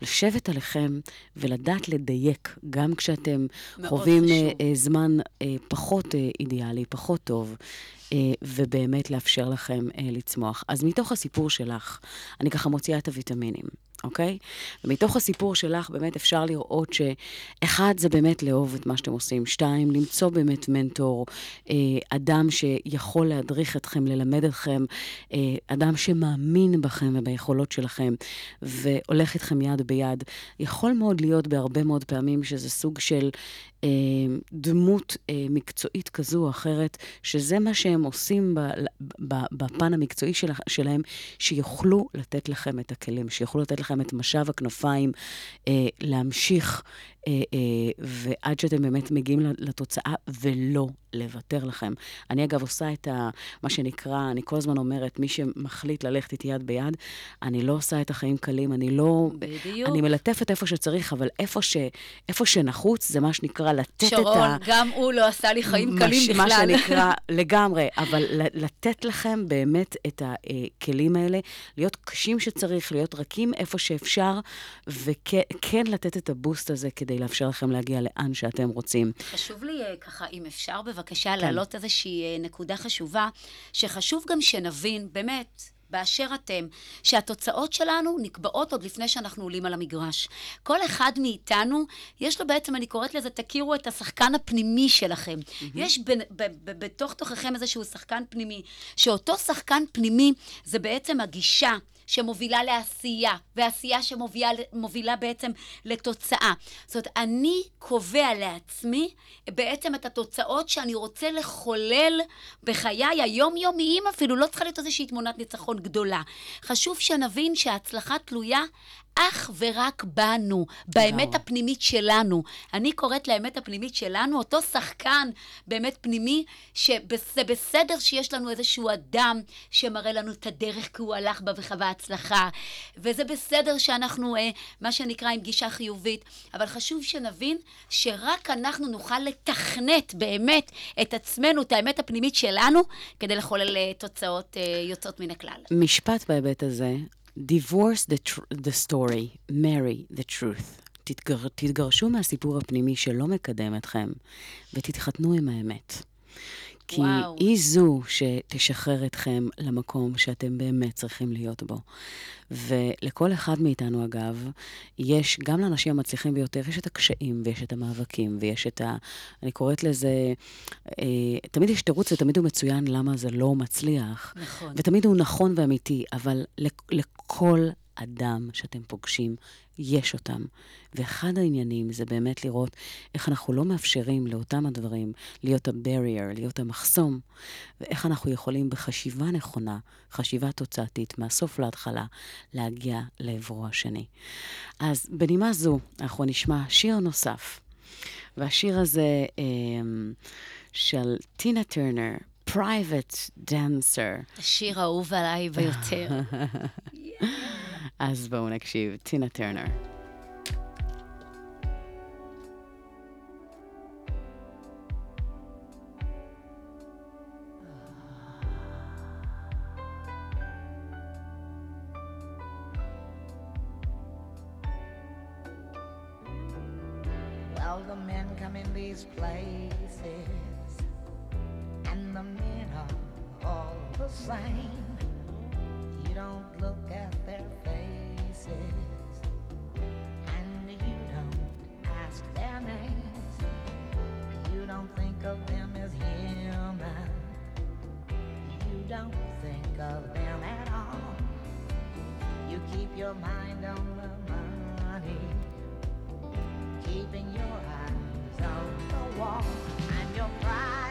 לשבת עליכם ולדעת לדייק, גם כשאתם חווים זמן פחות אידיאלי, פחות טוב. ובאמת לאפשר לכם לצמוח. אז מתוך הסיפור שלך, אני ככה מוציאה את הוויטמינים. אוקיי? ומתוך הסיפור שלך באמת אפשר לראות שאחד, זה באמת לאהוב את מה שאתם עושים. שתיים, למצוא באמת מנטור, אה, אדם שיכול להדריך אתכם, ללמד אתכם, אה, אדם שמאמין בכם וביכולות שלכם, והולך איתכם יד ביד. יכול מאוד להיות בהרבה מאוד פעמים שזה סוג של אה, דמות אה, מקצועית כזו או אחרת, שזה מה שהם עושים ב, ב, בפן המקצועי של, שלהם, שיוכלו לתת לכם את הכלים, שיוכלו לתת לכם את משב הכנפיים, אה, להמשיך ועד שאתם באמת מגיעים לתוצאה ולא לוותר לכם. אני אגב עושה את ה, מה שנקרא, אני כל הזמן אומרת, מי שמחליט ללכת איתי יד ביד, אני לא עושה את החיים קלים, אני לא... בדיוק. אני מלטפת איפה שצריך, אבל איפה, ש, איפה שנחוץ, זה מה שנקרא לתת שרון, את ה... שרון, גם הוא לא עשה לי חיים מש, קלים בכלל. מה שנקרא, לגמרי, אבל לתת לכם באמת את הכלים האלה, להיות קשים שצריך, להיות רכים איפה שאפשר, וכן לתת את הבוסט הזה כדי כדי לאפשר לכם להגיע לאן שאתם רוצים. חשוב לי אה, ככה, אם אפשר בבקשה כן. להעלות איזושהי אה, נקודה חשובה, שחשוב גם שנבין, באמת, באשר אתם, שהתוצאות שלנו נקבעות עוד לפני שאנחנו עולים על המגרש. כל אחד מאיתנו, יש לו בעצם, אני קוראת לזה, תכירו את השחקן הפנימי שלכם. Mm-hmm. יש ב, ב, ב, בתוך תוככם איזשהו שחקן פנימי, שאותו שחקן פנימי זה בעצם הגישה. שמובילה לעשייה, ועשייה שמובילה בעצם לתוצאה. זאת אומרת, אני קובע לעצמי בעצם את התוצאות שאני רוצה לחולל בחיי היומיומיים אפילו, לא צריכה להיות איזושהי תמונת ניצחון גדולה. חשוב שנבין שההצלחה תלויה אך ורק בנו, באמת הפנימית שלנו. אני קוראת לאמת הפנימית שלנו, אותו שחקן באמת פנימי, שזה בסדר שיש לנו איזשהו אדם שמראה לנו את הדרך כי הוא הלך בה וחווה הצלחה, וזה בסדר שאנחנו, אה, מה שנקרא, עם גישה חיובית, אבל חשוב שנבין שרק אנחנו נוכל לתכנת באמת את עצמנו, את האמת הפנימית שלנו, כדי לחולל אה, תוצאות אה, יוצאות מן הכלל. משפט בהיבט הזה, divorce the, tr- the story, marry the truth. תתגר, תתגרשו מהסיפור הפנימי שלא מקדם אתכם, ותתחתנו עם האמת. כי וואו. היא זו שתשחרר אתכם למקום שאתם באמת צריכים להיות בו. ולכל אחד מאיתנו, אגב, יש, גם לאנשים המצליחים ביותר, יש את הקשיים ויש את המאבקים ויש את ה... אני קוראת לזה, אה, תמיד יש תירוץ ותמיד הוא מצוין למה זה לא מצליח. נכון. ותמיד הוא נכון ואמיתי, אבל לכ- לכל אדם שאתם פוגשים, יש אותם. ואחד העניינים זה באמת לראות איך אנחנו לא מאפשרים לאותם הדברים להיות ה-barrier, להיות המחסום, ואיך אנחנו יכולים בחשיבה נכונה, חשיבה תוצאתית, מהסוף להתחלה, להגיע לעברו השני. אז בנימה זו, אנחנו נשמע שיר נוסף. והשיר הזה אה, של טינה טרנר, Private Dancer. השיר האהוב עליי ביותר. אז בואו נקשיב, טינה טרנר. Well, the men come in these places, and the men are all the same. Don't look at their faces, and you don't ask their names. You don't think of them as human. You don't think of them at all. You keep your mind on the money keeping your eyes on the wall. I'm your private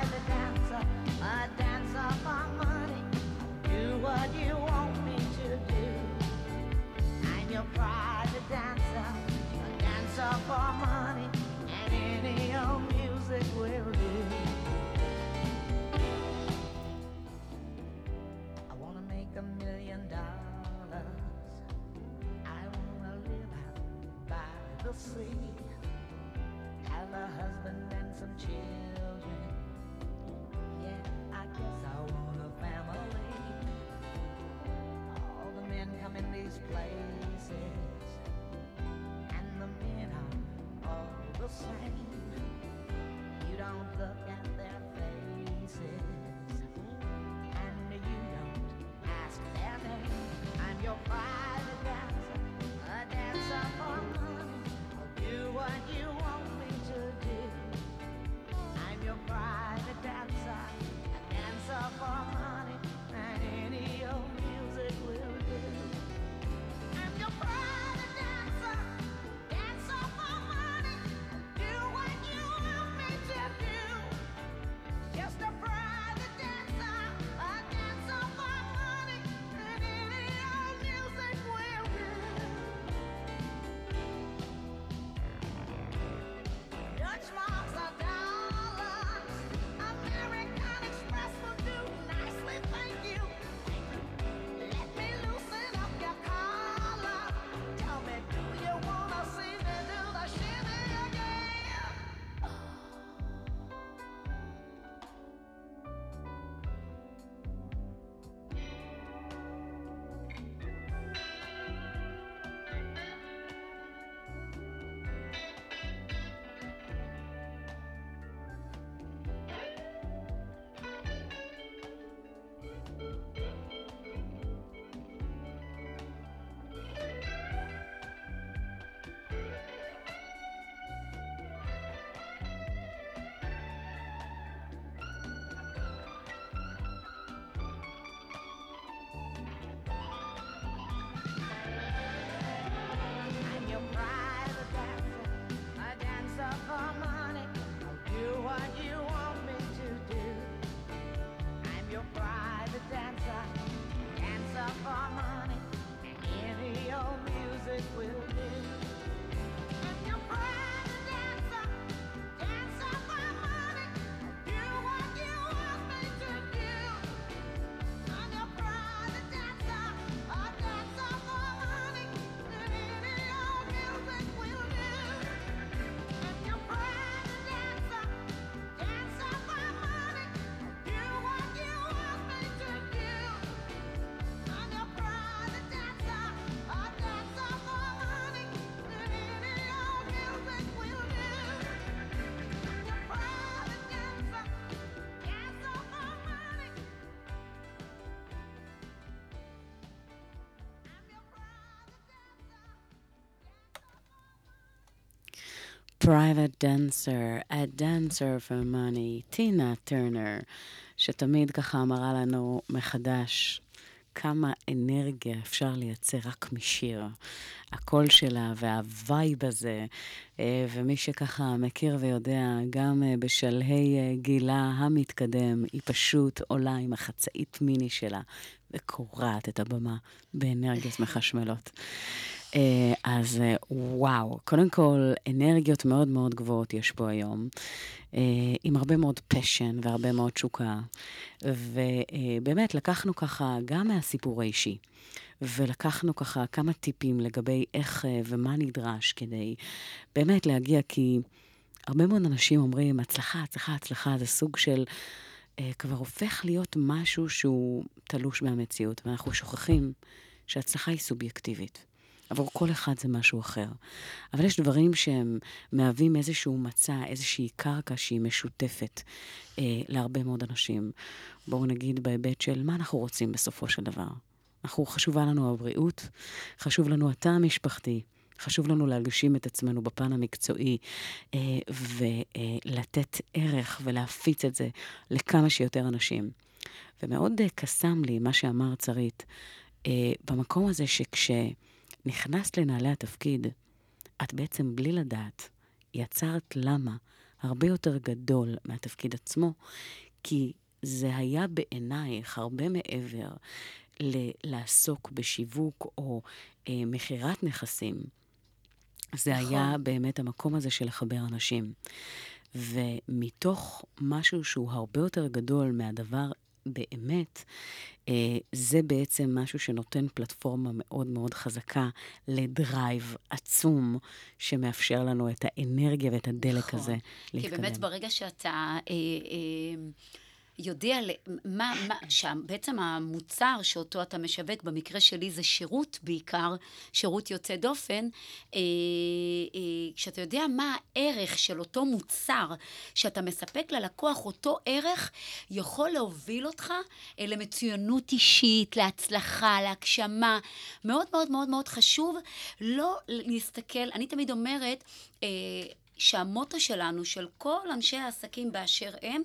Private Dancer, a Dancer for Money, טינה טרנר, שתמיד ככה מראה לנו מחדש כמה אנרגיה אפשר לייצר רק משיר. הקול שלה והווייב הזה, אה, ומי שככה מכיר ויודע, גם אה, בשלהי אה, גילה המתקדם, היא פשוט עולה עם החצאית מיני שלה וקורעת את הבמה באנרגיות מחשמלות. אז וואו, קודם כל, אנרגיות מאוד מאוד גבוהות יש פה היום, עם הרבה מאוד פשן והרבה מאוד תשוקה. ובאמת, לקחנו ככה גם מהסיפור האישי. ולקחנו ככה כמה טיפים לגבי איך אה, ומה נדרש כדי באמת להגיע, כי הרבה מאוד אנשים אומרים, הצלחה, הצלחה, הצלחה, זה סוג של... אה, כבר הופך להיות משהו שהוא תלוש מהמציאות, ואנחנו שוכחים שהצלחה היא סובייקטיבית. עבור כל אחד זה משהו אחר. אבל יש דברים שהם מהווים איזשהו מצע, איזושהי קרקע שהיא משותפת אה, להרבה מאוד אנשים. בואו נגיד בהיבט של מה אנחנו רוצים בסופו של דבר. אנחנו, חשובה לנו הבריאות, חשוב לנו התא המשפחתי, חשוב לנו להגשים את עצמנו בפן המקצועי אה, ולתת ערך ולהפיץ את זה לכמה שיותר אנשים. ומאוד אה, קסם לי מה שאמר צרית, אה, במקום הזה שכשנכנסת לנעלי התפקיד, את בעצם בלי לדעת, יצרת למה הרבה יותר גדול מהתפקיד עצמו, כי זה היה בעינייך הרבה מעבר ל- לעסוק בשיווק או אה, מכירת נכסים, זה נכון. היה באמת המקום הזה של לחבר אנשים. ומתוך משהו שהוא הרבה יותר גדול מהדבר באמת, אה, זה בעצם משהו שנותן פלטפורמה מאוד מאוד חזקה לדרייב עצום, שמאפשר לנו את האנרגיה ואת הדלק נכון. הזה להתקדם. כי באמת ברגע שאתה... אה, אה, יודע מה, מה, שבעצם המוצר שאותו אתה משווק, במקרה שלי זה שירות בעיקר, שירות יוצא דופן, אה, אה, כשאתה יודע מה הערך של אותו מוצר שאתה מספק ללקוח, אותו ערך יכול להוביל אותך אה, למצוינות אישית, להצלחה, להגשמה. מאוד מאוד מאוד מאוד חשוב לא להסתכל, אני תמיד אומרת, שהמוטו שלנו, של כל אנשי העסקים באשר הם,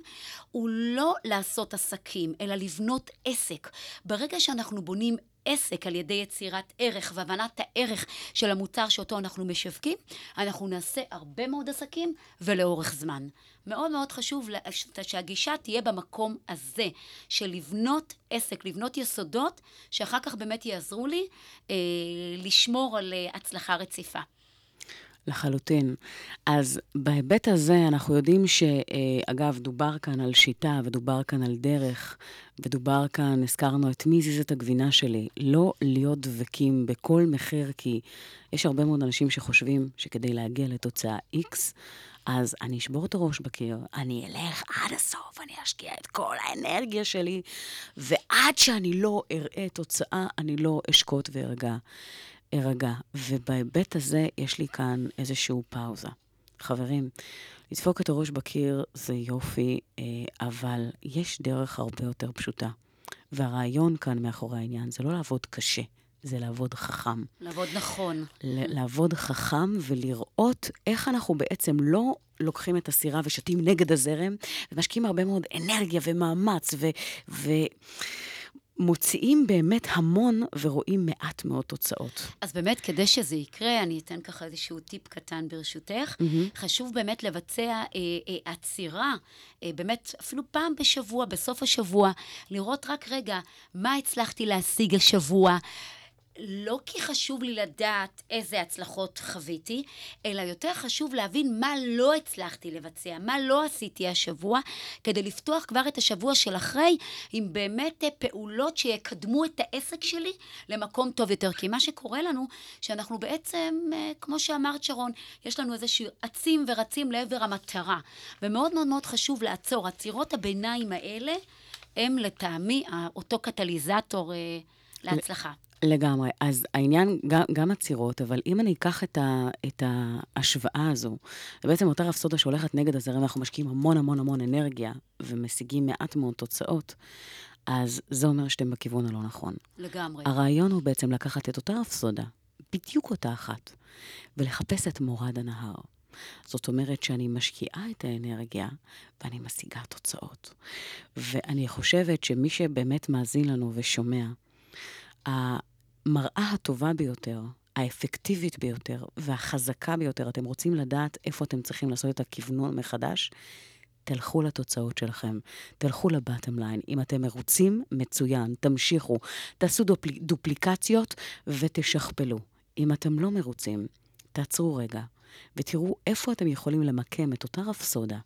הוא לא לעשות עסקים, אלא לבנות עסק. ברגע שאנחנו בונים עסק על ידי יצירת ערך והבנת הערך של המוצר שאותו אנחנו משווקים, אנחנו נעשה הרבה מאוד עסקים ולאורך זמן. מאוד מאוד חשוב שהגישה תהיה במקום הזה, של לבנות עסק, לבנות יסודות, שאחר כך באמת יעזרו לי אה, לשמור על אה, הצלחה רציפה. לחלוטין. אז בהיבט הזה אנחנו יודעים שאגב, דובר כאן על שיטה ודובר כאן על דרך, ודובר כאן, הזכרנו את מי הזיז את הגבינה שלי. לא להיות דבקים בכל מחיר, כי יש הרבה מאוד אנשים שחושבים שכדי להגיע לתוצאה X, אז אני אשבור את הראש בקיר, אני אלך עד הסוף, אני אשקיע את כל האנרגיה שלי, ועד שאני לא אראה תוצאה, אני לא אשקוט וארגע. ארגע. ובהיבט הזה יש לי כאן איזשהו פאוזה. חברים, לדפוק את הראש בקיר זה יופי, אה, אבל יש דרך הרבה יותר פשוטה. והרעיון כאן מאחורי העניין זה לא לעבוד קשה, זה לעבוד חכם. לעבוד נכון. לעבוד חכם ולראות איך אנחנו בעצם לא לוקחים את הסירה ושתים נגד הזרם, ומשקיעים הרבה מאוד אנרגיה ומאמץ ו... ו... מוציאים באמת המון ורואים מעט מאוד תוצאות. אז באמת, כדי שזה יקרה, אני אתן ככה איזשהו טיפ קטן ברשותך. Mm-hmm. חשוב באמת לבצע אה, אה, עצירה, אה, באמת אפילו פעם בשבוע, בסוף השבוע, לראות רק רגע מה הצלחתי להשיג השבוע. לא כי חשוב לי לדעת איזה הצלחות חוויתי, אלא יותר חשוב להבין מה לא הצלחתי לבצע, מה לא עשיתי השבוע, כדי לפתוח כבר את השבוע של אחרי עם באמת פעולות שיקדמו את העסק שלי למקום טוב יותר. כי מה שקורה לנו, שאנחנו בעצם, אה, כמו שאמרת שרון, יש לנו איזשהו עצים ורצים לעבר המטרה. ומאוד מאוד מאוד חשוב לעצור. עצירות הביניים האלה הם לטעמי אותו קטליזטור אה, להצלחה. לגמרי. אז העניין, גם, גם עצירות, אבל אם אני אקח את, ה, את ההשוואה הזו, ובעצם אותה רפסודה שהולכת נגד הזרם, אנחנו משקיעים המון המון המון אנרגיה, ומשיגים מעט מאוד תוצאות, אז זה אומר שאתם בכיוון הלא נכון. לגמרי. הרעיון הוא בעצם לקחת את אותה רפסודה, בדיוק אותה אחת, ולחפש את מורד הנהר. זאת אומרת שאני משקיעה את האנרגיה ואני משיגה תוצאות. ואני חושבת שמי שבאמת מאזין לנו ושומע, המראה הטובה ביותר, האפקטיבית ביותר והחזקה ביותר, אתם רוצים לדעת איפה אתם צריכים לעשות את הכוונון מחדש? תלכו לתוצאות שלכם, תלכו לבטם ליין. אם אתם מרוצים, מצוין, תמשיכו. תעשו דופל... דופליקציות ותשכפלו. אם אתם לא מרוצים, תעצרו רגע ותראו איפה אתם יכולים למקם את אותה רפסודה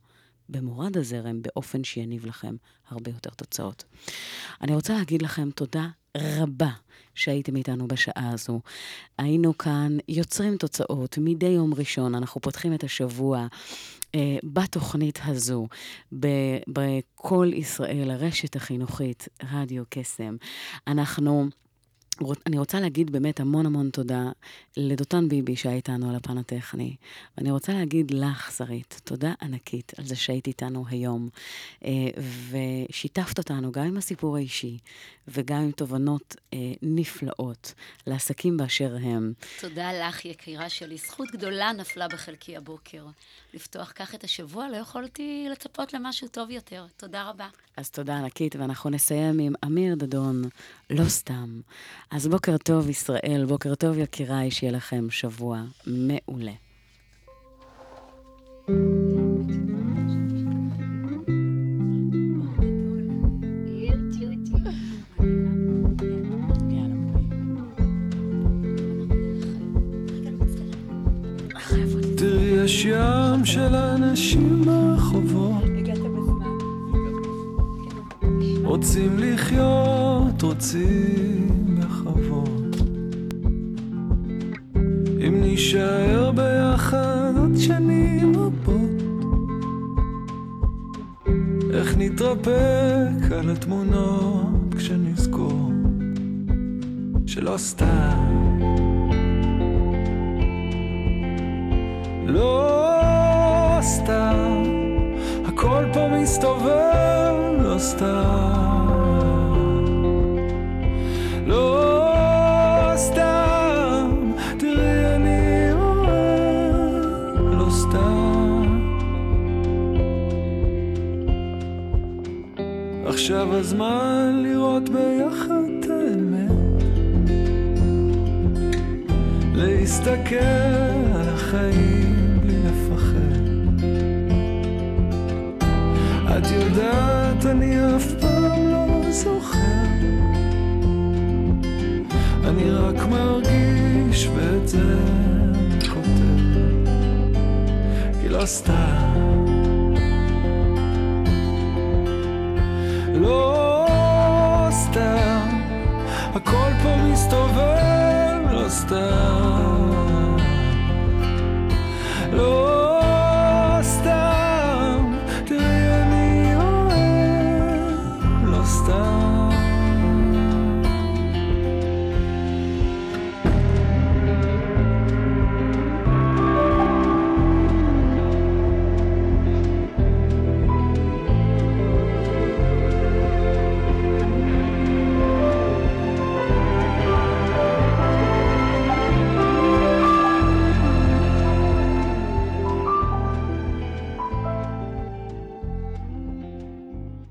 במורד הזרם באופן שיניב לכם הרבה יותר תוצאות. אני רוצה להגיד לכם תודה רבה שהייתם איתנו בשעה הזו. היינו כאן יוצרים תוצאות מדי יום ראשון, אנחנו פותחים את השבוע אה, בתוכנית הזו, בכל ישראל, הרשת החינוכית, רדיו קסם. אנחנו... אני רוצה להגיד באמת המון המון תודה לדותן ביבי שהיה איתנו על הפן הטכני. ואני רוצה להגיד לך, שרית, תודה ענקית על זה שהיית איתנו היום, אה, ושיתפת אותנו גם עם הסיפור האישי וגם עם תובנות אה, נפלאות לעסקים באשר הם. תודה לך, יקירה שלי. זכות גדולה נפלה בחלקי הבוקר. לפתוח כך את השבוע, לא יכולתי לצפות למשהו טוב יותר. תודה רבה. אז תודה ענקית, ואנחנו נסיים עם אמיר דדון, לא סתם. אז בוקר טוב, ישראל, בוקר טוב, יקיריי, שיהיה לכם שבוע מעולה. יש ים של אנשים ברחובות רוצים לחיות, רוצים נישאר ביחד עוד שנים רבות, איך נתרפק על התמונות כשנזכור שלא סתם. לא סתם, הכל פה מסתובב לא סתם. הזמן לראות ביחד את האמת, להסתכל על החיים בלי לפחד. את יודעת, אני אף פעם לא זוכר. אני רק מרגיש ואת זה כותב. כי לא סתם. מסתובב,